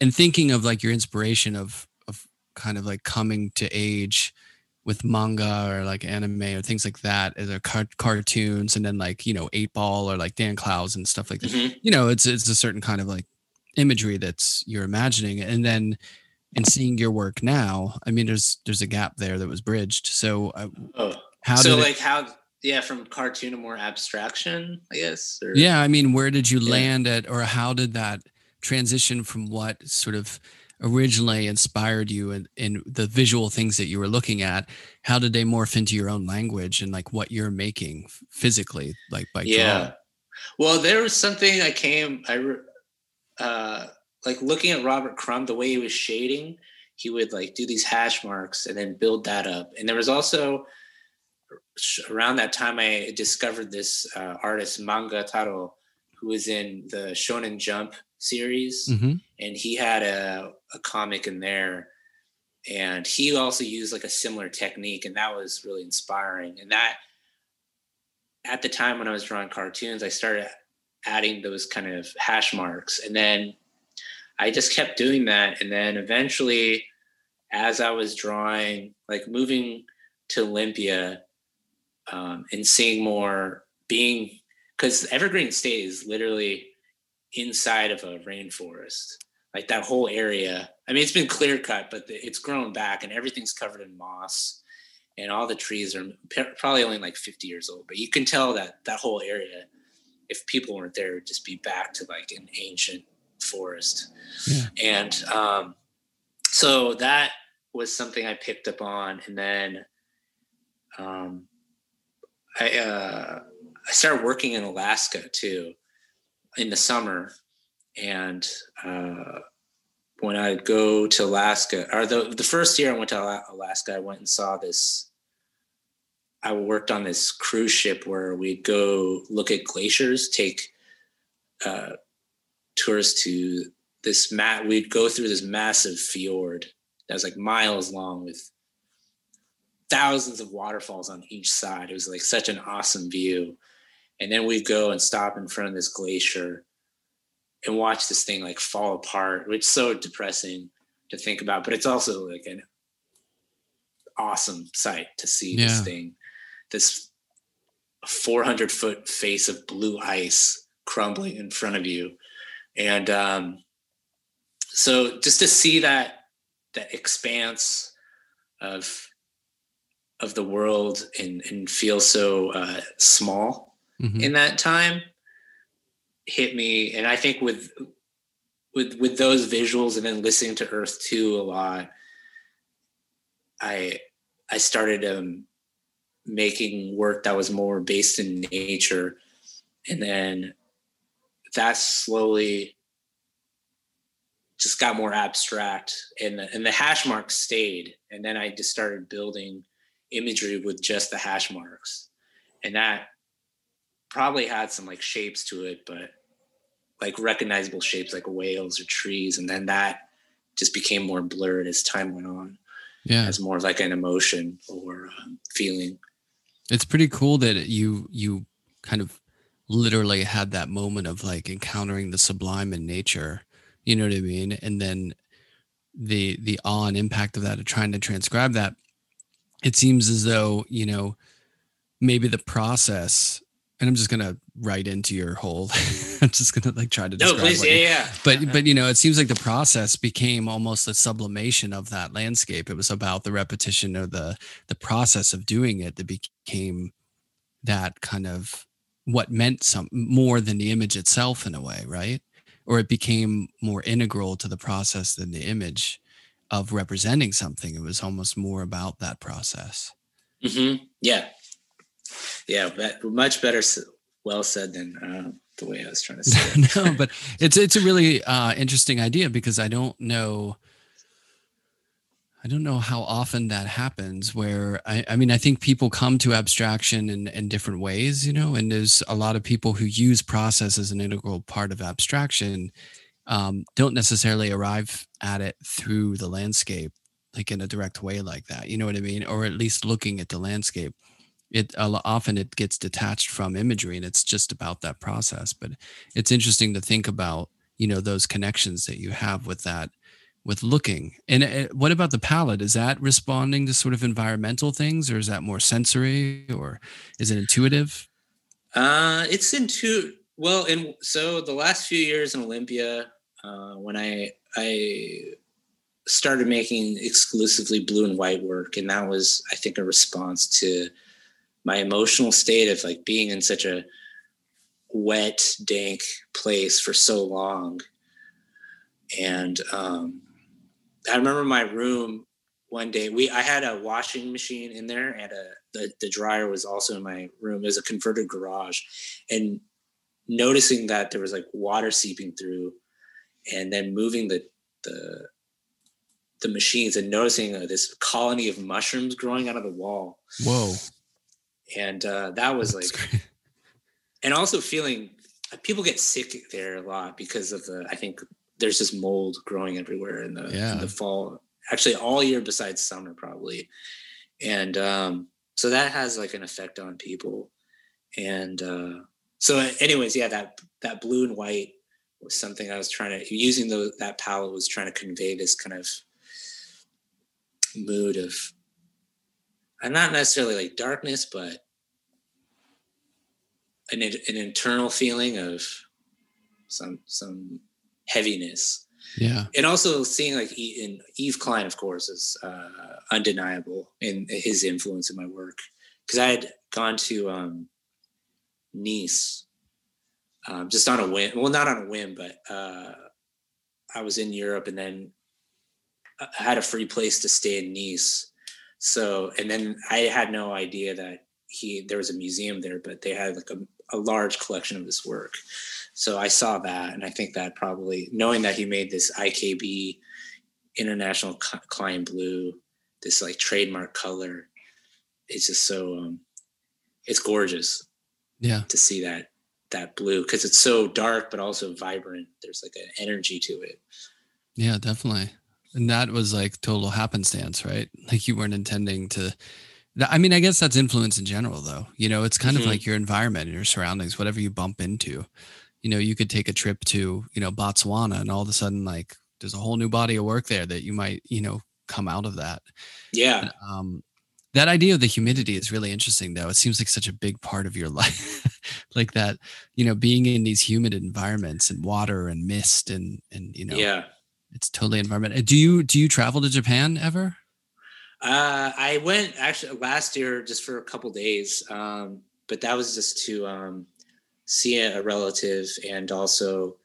and thinking of like your inspiration of of kind of like coming to age with manga or like anime or things like that as a car- cartoons and then like you know Eightball or like Dan Clowes and stuff like that Mhm. you know it's it's a certain kind of like imagery that's you're imagining and then and seeing your work now i mean there's there's a gap there that was bridged so uh, Oh, how so did it- like how? Yeah, from cartoon to more abstraction, I guess. Or, yeah i mean where did you Yeah. land at or how did that transition from what sort of originally inspired you and in, the visual things that you were looking at how did they morph into your own language and like what you're making physically like by yeah drawing? well there was something i came i uh like looking at robert crumb the way he was shading he would like do these hash marks and then build that up. And there was also around that time I discovered this uh, artist Manga Taro, who was in the Shonen Jump series, mm-hmm. and he had a, a comic in there, and he also used like a similar technique, and that was really inspiring. And that at the time when I was drawing cartoons, I started adding those kind of hash marks, and then I just kept doing that. And then eventually, as I was drawing, like moving to Olympia um, and seeing more, being because Evergreen State is literally inside of a rainforest. Like that whole area. I mean, it's been clear cut, but it's grown back and everything's covered in moss. And all the trees are probably only like 50 years old, but you can tell that that whole area, if people weren't there, would just be back to like an ancient forest. Yeah. And um, so that was something I picked up on. And then um, I, uh, I started working in Alaska too in the summer. And uh, when I go to Alaska, or the, the first year I went to Alaska, I went and saw this. I worked on this cruise ship where we'd go look at glaciers, take uh, to this mat. We'd go through this massive fjord that was like miles long with thousands of waterfalls on each side. It was like such an awesome view. And then we'd go and stop in front of this glacier and watch this thing like fall apart, which is so depressing to think about, but it's also like an awesome sight to see yeah. this thing, this 400 foot face of blue ice crumbling in front of you and um, so just to see that that expanse of of the world and and feel so uh, small mm-hmm. in that time hit me. And i think with with with those visuals and then listening to earth 2 a lot i i started um making work that was more based in nature. And then that slowly just got more abstract and the, and the hash marks stayed. And then i just started building imagery with just the hash marks. And that probably had some like shapes to it but like recognizable shapes like whales or trees and then that just became more blurred as time went on. Yeah. As more of like an emotion or um, feeling. It's pretty cool that you you kind of literally had that moment of like encountering the sublime in nature you know what i mean? And then the the awe and impact of that of trying to transcribe that it seems as though you know maybe the process and i'm just gonna write into your whole i'm just gonna like try to describe no please yeah yeah but but you know it seems like the process became almost a sublimation of that landscape it was about the repetition of the the process of doing it that became that kind of what meant some more than the image itself in a way, right? Or it became more integral to the process than the image of representing something. It was almost more about that process. Mm-hmm. Yeah, yeah, much better, well said than uh, the way I was trying to say. It. no, but it's it's a really uh, interesting idea because I don't know I don't know how often that happens where I, I mean I think people come to abstraction in, in different ways, you know, and there's a lot of people who use process as an integral part of abstraction um, don't necessarily arrive at it through the landscape like in a direct way like that. You know what I mean? Or at least looking at the landscape. It often it gets detached from imagery and it's just about that process. But it's interesting to think about, you know, those connections that you have with that with looking. And uh, what about the palette? Is that responding to sort of environmental things, or is that more sensory, or is it intuitive? Uh, it's intuitive. Well, and so the last few years in Olympia, uh, when I I started making exclusively blue and white work, and that was, I think, a response to my emotional state of like being in such a wet, dank place for so long, and um, I remember my room one day. We I had a washing machine in there, and a the the dryer was also in my room. It was a converted garage, and noticing that there was like water seeping through, and then moving the the the machines and noticing uh, this colony of mushrooms growing out of the wall. Whoa. And uh, that was like, and also feeling people get sick there a lot because of the, I think there's just mold growing everywhere in the, Yeah. in the fall, actually all year besides summer probably. And um, so that has like an effect on people. And uh, so anyways, yeah, that, that blue and white was something I was trying to, using those, that palette was trying to convey this kind of mood of and not necessarily like darkness, but an an internal feeling of some some heaviness, Yeah. and also seeing like E- in Yves Klein, of course, is uh, undeniable in his influence in my work because I had gone to um, Nice um, just on a whim. Well, not on a whim, but uh, I was in Europe and then I had a free place to stay in Nice. So, and then I had no idea that he there was a museum there, but they had like a, a large collection of his work. So I saw that, and I think that probably knowing that he made this IKB International Klein Blue, this like trademark color, it's just so um, it's gorgeous Yeah. to see that that blue because it's so dark but also vibrant. There's like an energy to it. Yeah, definitely. And that was like total happenstance, right? Like you weren't intending to. I mean, I guess that's influence in general, though. You know, it's kind Mhm. of like your environment and your surroundings, whatever you bump into. You know, you could take a trip to, you know, Botswana and all of a sudden, like, there's a whole new body of work there that you might, you know, come out of that. Yeah, Um, that idea of the humidity is really interesting, though. It seems like such a big part of your life, like that. You know, being in these humid environments and water and mist and and you know, yeah. It's totally environment. Do you do you travel to Japan ever? Uh, I went actually last year just for a couple days, um, but that was just to um, see a relative and also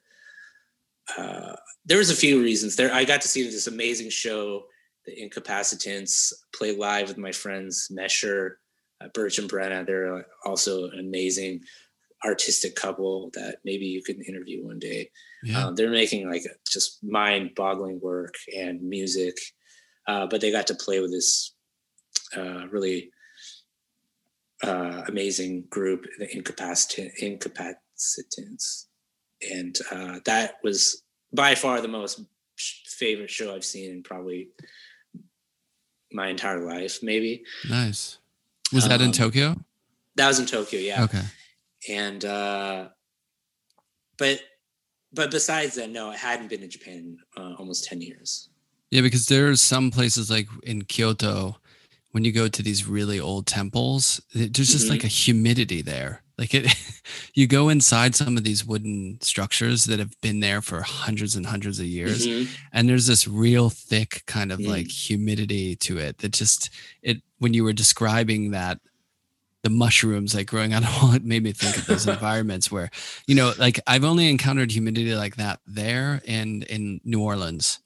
uh, there was a few reasons there. I got to see this amazing show, The Incapacitants, play live with my friends Mesher, uh, Birch and Brenna. They're also an amazing artistic couple that maybe you can interview one day. Yeah. Um, they're making like just mind-boggling work and music, uh, but they got to play with this uh, really uh, amazing group, the Incapacitant Incapacitants, and uh, that was by far the most favorite show I've seen in probably my entire life. Maybe nice. Was that in um, Tokyo? that was in Tokyo. Yeah, Okay. and uh but but besides that no i hadn't been to japan in uh, almost 10 years Yeah, because there are some places like in Kyoto, when you go to these really old temples, it- there's just Mhm. like a humidity there. Like it, you go inside some of these wooden structures that have been there for hundreds and hundreds of years, Mhm. and there's this real thick kind of Mm. like humidity to it that just it when you were describing that the mushrooms like growing out of all it made me think of those environments where you know like i've only encountered humidity like that there and in new orleans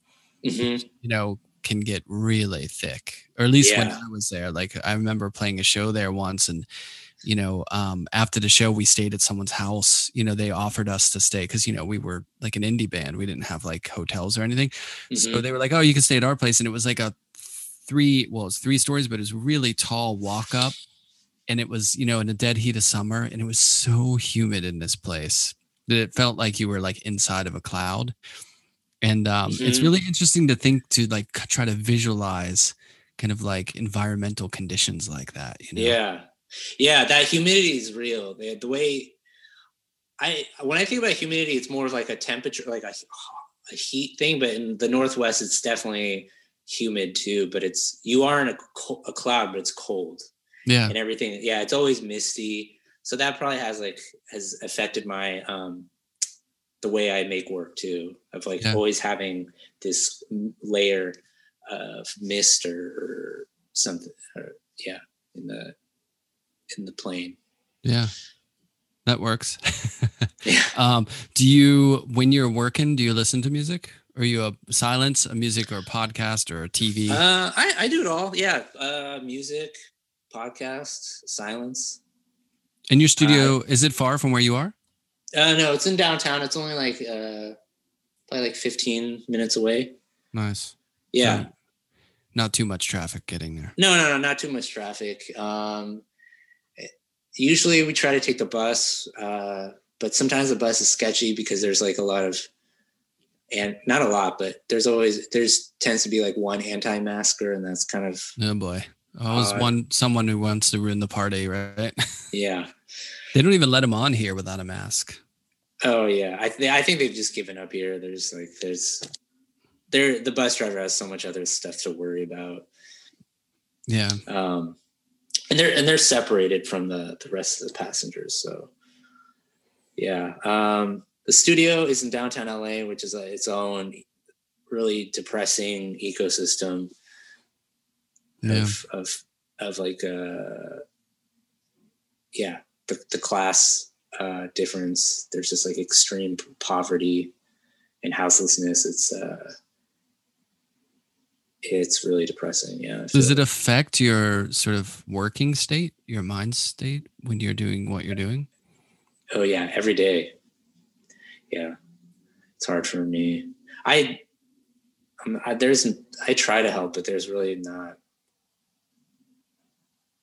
Mhm. you know can get really thick or at least when i was there. Like i remember playing a show there once and you know um after the show we stayed at someone's house. You know they offered us to stay because you know we were like an indie band. We didn't have like hotels or anything. So Mhm. they were like oh you can stay at our place. And it was like a three well it's three stories but it was really tall walk up and it was you know in the dead heat of summer and it was so humid in this place that it felt like you were like inside of a cloud. And um, it's Mhm. really interesting to think to like try to visualize kind of like environmental conditions like that you know? Yeah. Yeah that humidity is real. The, the way i when i think about humidity it's more of like a temperature like a, a heat thing but in the northwest it's definitely humid too but it's you are in a, a cloud but it's cold yeah and everything. Yeah, it's always misty. So that probably has like has affected my um the way I make work too. Of like Yeah. always having this layer of mist or, or something. Or, yeah, in the in the plane. yeah that works Yeah. um do you when you're working do you listen to music are you a silence a music or a podcast or a tv Uh, I I do it all. Yeah, uh, music, podcast, silence. in your studio is it far from where you are Uh, no, it's in downtown. It's only like uh, probably like fifteen minutes away. nice Yeah. So not too much traffic getting there. No, no, no, not too much traffic. Um, usually we try to take the bus, uh, but sometimes the bus is sketchy because there's like a lot of, and not a lot, but there's always there's tends to be like one anti-masker, and that's kind of oh boy. Always uh, one someone who wants to ruin the party, right? Yeah. they don't even let him on here without a mask. Oh yeah, I th- I think they've just given up here. There's like there's there the bus driver has so much other stuff to worry about. Yeah. Um, and they're and they're separated from the the rest of the passengers. So yeah, um, the studio is in downtown LA, which is a, its own really depressing ecosystem yeah. of of of like uh yeah the, the class uh difference there's just like extreme poverty and houselessness it's uh it's really depressing. Yeah. Does it affect your sort of working state, your mind state when you're doing what you're doing? Oh yeah, every day. Yeah, it's hard for me. I, I there's I try to help, but there's really not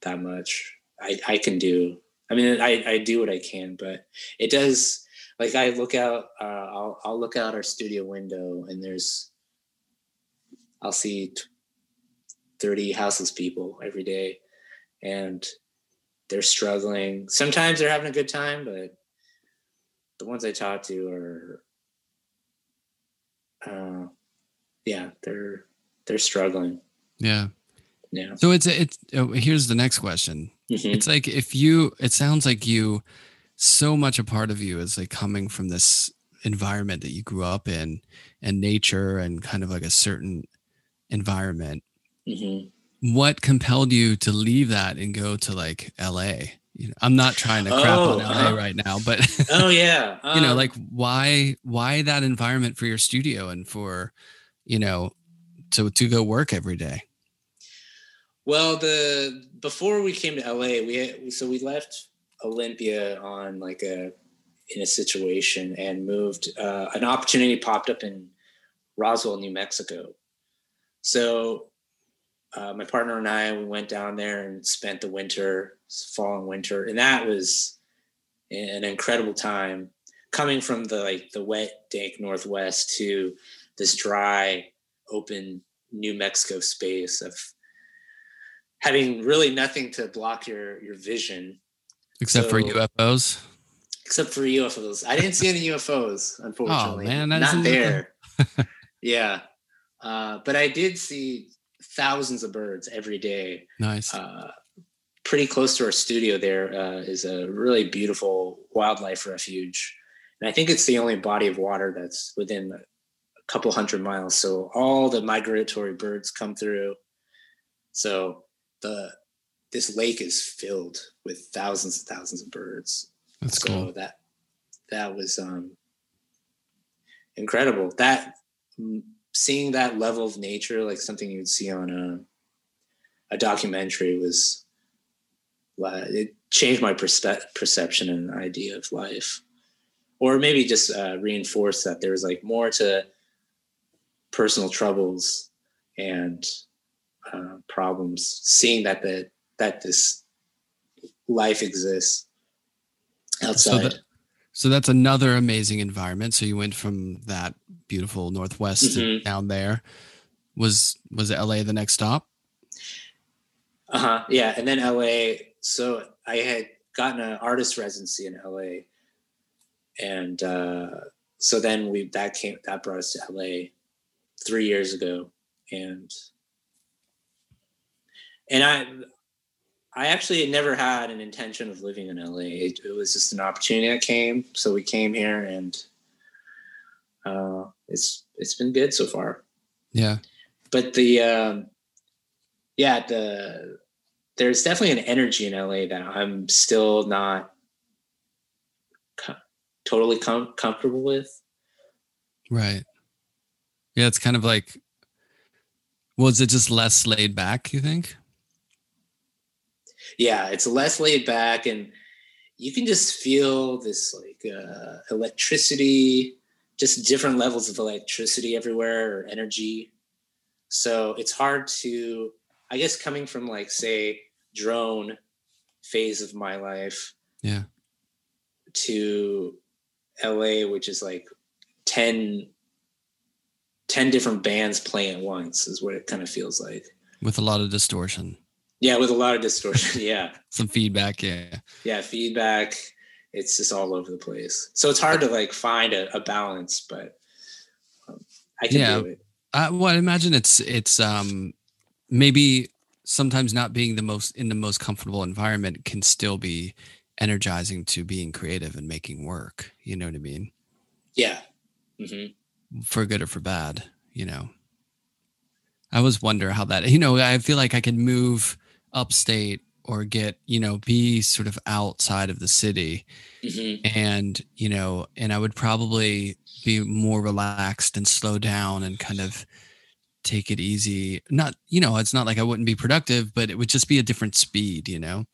that much I I can do. I mean, I I do what I can, but it does. Like I look out, uh, I'll I'll look out our studio window, and there's I'll see 30 houseless people every day and they're struggling. Sometimes they're having a good time, but the ones I talk to are, uh, yeah, they're, they're struggling. Yeah. Yeah. So it's, it's, oh, here's the next question. Mm-hmm. It's like, if you, it sounds like you, so much a part of you is like coming from this environment that you grew up in and nature and kind of like a certain environment. Mm-hmm. What compelled you to leave that and go to like LA? You know, I'm not trying to crap oh, on LA uh, right now, but oh yeah, um, you know, um, like why why that environment for your studio and for you know to to go work every day. Well, the before we came to LA, we so we left Olympia on like a in a situation and moved. Uh, an opportunity popped up in Roswell, New Mexico, so uh, my partner and I we went down there and spent the winter, fall and winter, and that was an incredible time. Coming from the like the wet, dank Northwest to this dry, open New Mexico space of having really nothing to block your your vision, except so, for UFOs. Except for UFOs, I didn't see any UFOs, unfortunately. Oh man, not there. yeah, uh, but I did see thousands of birds every day. Nice. Uh, pretty close to our studio, there uh, is a really beautiful wildlife refuge, and I think it's the only body of water that's within a couple hundred miles. So all the migratory birds come through. So the this lake is filled with thousands and thousands of birds. That's so cool. That that was um, incredible. That seeing that level of nature, like something you'd see on a, a documentary, was it changed my perspe- perception and idea of life, or maybe just uh, reinforced that there was like more to personal troubles and uh, problems. Seeing that that that this life exists outside. So, that, so that's another amazing environment. So you went from that beautiful northwest mm-hmm. down there. Was was LA the next stop? Uh huh. Yeah, and then LA. So I had gotten an artist residency in LA, and uh, so then we that came that brought us to LA three years ago, and and I I actually never had an intention of living in LA. It, it, was just an opportunity that came, so we came here, and uh, it's it's been good so far. Yeah, but the um, yeah the there's definitely an energy in LA that I'm still not co- totally com- comfortable with. Right. Yeah, it's kind of like was it just less laid back? You think? Yeah, it's less laid back and you can just feel this like uh, electricity, just different levels of electricity everywhere or energy. So it's hard to, I guess, coming from like say drone phase of my life, yeah, to LA, which is like 10, 10 different bands playing at once, is what it kind of feels like. With a lot of distortion. Yeah, with a lot of distortion. Yeah. Some feedback. Yeah. Yeah, feedback. It's just all over the place. So it's hard to like find a, a balance, but um, I can Yeah. do it. I, well, I imagine it's it's um maybe sometimes not being the most in the most comfortable environment can still be energizing to being creative and making work. You know what I mean? Yeah. Mm-hmm. For good or for bad. You know. I always wonder how that. You know, I feel like I can move upstate or get you know be sort of outside of the city hmm and you know and i would probably be more relaxed and slow down and kind of take it easy. Not you know it's not like i wouldn't be productive but it would just be a different speed you know?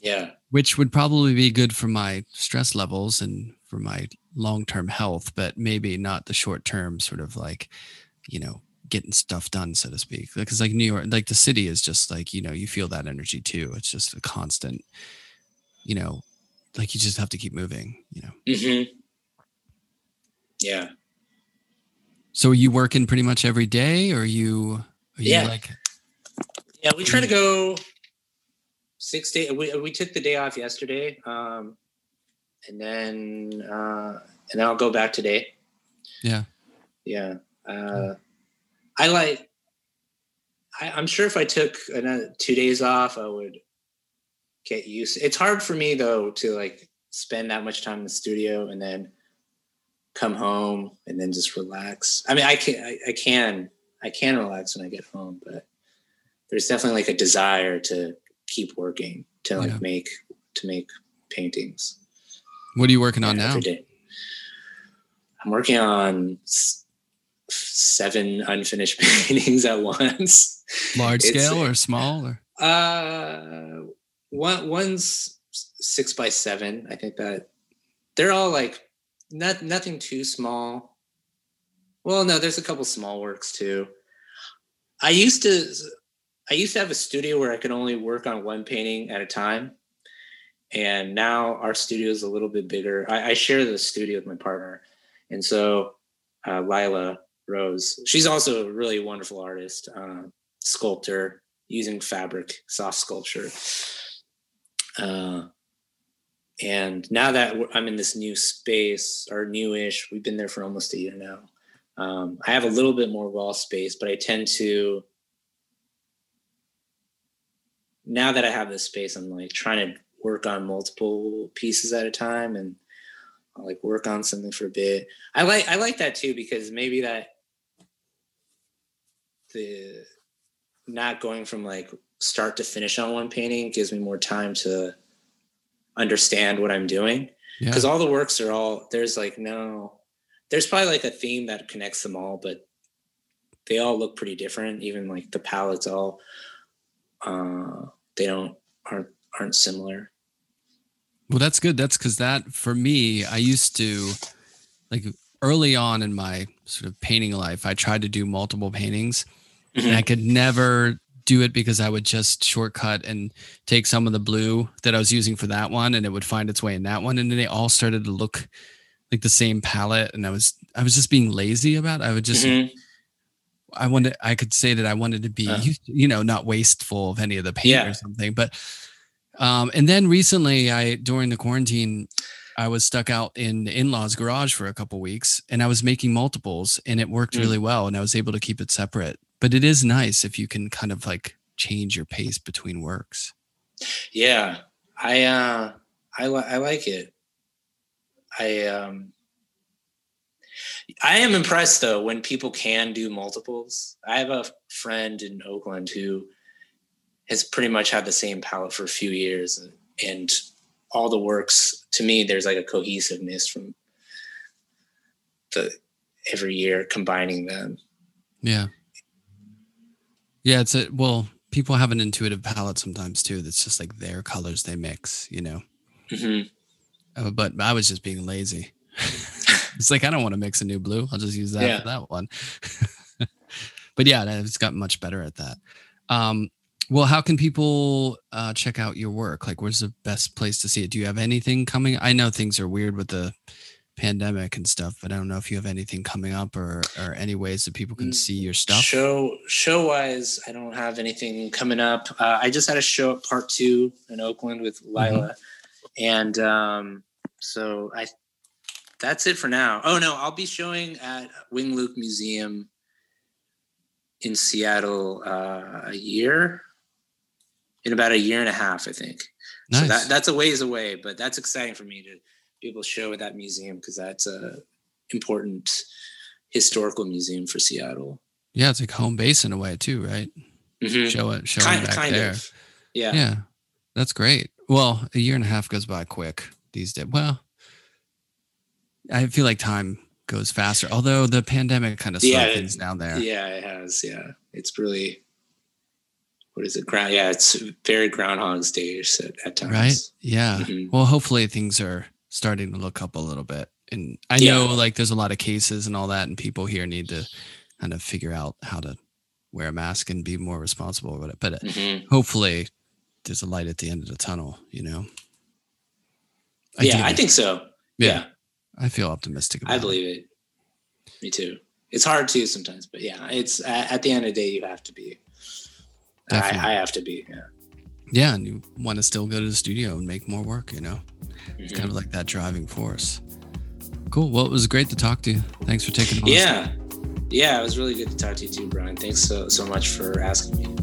Yeah. which would probably be good for my stress levels and for my long-term health but maybe not the short-term sort of like you know getting stuff done so to speak because like new york like the city is just like you know you feel that energy too it's just a constant you know like you just have to keep moving you know hmm Yeah. So are you working pretty much every day or are you are you Yeah. like Yeah. We try to go six days. We, we took the day off yesterday. Um, and then, uh, and then I'll go back today. Yeah. Yeah. Uh, I like, I, I'm sure if I took another uh, two days off, I would get used. It's hard for me though to like spend that much time in the studio and then come home and then just relax. I mean, I can, I, I can, I can relax when I get home, but there's definitely like a desire to keep working to like Yeah. make to make paintings what are you working on now? every day. I'm working on seven unfinished paintings at once. Large It's- scale or small or Uh, one one's six by seven. I think that they're all like not nothing too small. Well, no, there's a couple small works too. I used to I used to have a studio where I could only work on one painting at a time. And now our studio is a little bit bigger. I, I share the studio with my partner. And so uh, Lila Rose, she's also a really wonderful artist, uh, sculptor using fabric, soft sculpture. Uh, and now that I'm in this new space or newish, we've been there for almost a year now. Um, I have a little bit more wall space, but I tend to now that I have this space, I'm like trying to work on multiple pieces at a time and I'll like work on something for a bit. I like I like that too because maybe that the not going from like start to finish on one painting gives me more time to understand what I'm doing yeah. because all the works are all there's like no there's probably like a theme that connects them all but they all look pretty different even like the palettes all uh they don't aren't aren't similar Well, that's good. That's because that for me, I used to like early on in my sort of painting life, I tried to do multiple paintings and I could never do it because I would just shortcut and take some of the blue that I was using for that one and it would find its way in that one. And then they all started to look like the same palette. And I was, I was just being lazy about it. I would just, Mhm. I wanted, I could say that I wanted to be, Uh. you know, not wasteful of any of the paint Yeah. or something. But, um, and then recently, I during the quarantine, I was stuck out in the in-laws garage for a couple weeks, and I was making multiples, and it worked Mm. really well, and I was able to keep it separate. But it is nice if you can kind of like change your pace between works. yeah i uh i li- i like it i um i am impressed though when people can do multiples i have a friend in oakland who has pretty much had the same palette for a few years and, and all the works to me there's like a cohesiveness from the every year combining them Yeah. Yeah, it's a well, people have an intuitive palette sometimes too. That's just like their colors they mix, you know. Mhm. Uh, but I was just being lazy. it's like I don't want to mix a new blue. I'll just use that Yeah. for that one. but yeah, it's gotten much better at that. Um, well, how can people uh, check out your work? Like, where's the best place to see it? Do you have anything coming? I know things are weird with the pandemic and stuff, but I don't know if you have anything coming up or or any ways that people can mm, see your stuff. Show show wise, I don't have anything coming up. Uh, I just had a show at Part Two in Oakland with mm-hmm. Lila, mm-hmm. and um, so I that's it for now. Oh no, I'll be showing at Wing Luke Museum in Seattle uh, a year in about a year and a half, I think. Nice. So that, that's a ways away, but that's exciting for me to be able to show at that museum because that's a important historical museum for Seattle. Yeah, it's like home base in a way too, right? Mm-hmm. Show it, show kind, it back kind there. Of. Yeah, yeah, that's great. Well, a year and a half goes by quick these days. Well, I feel like time goes faster, although the pandemic kind of slowed yeah, things down there. Yeah, it has. Yeah, it's really what is it? Ground. Yeah, it's very Groundhog's Day at, at times. Right. Yeah. Mm-hmm. Well, hopefully things are starting to look up a little bit. And I yeah. know like there's a lot of cases and all that, and people here need to kind of figure out how to wear a mask and be more responsible with it. But uh, mm-hmm. hopefully there's a light at the end of the tunnel, you know? I yeah, I think so. Yeah. yeah. I feel optimistic I believe it. Me too. It's hard too sometimes, but yeah, it's at the end of the day, you have to be I, I, have to be. Yeah. Yeah, and you want to still go to the studio and make more work. You know, mm-hmm. it's kind of like that driving force. Cool. Well, it was great to talk to you. Thanks for taking. The. Yeah, yeah, it was really good to talk to you too, Brian. Thanks so so much for asking me.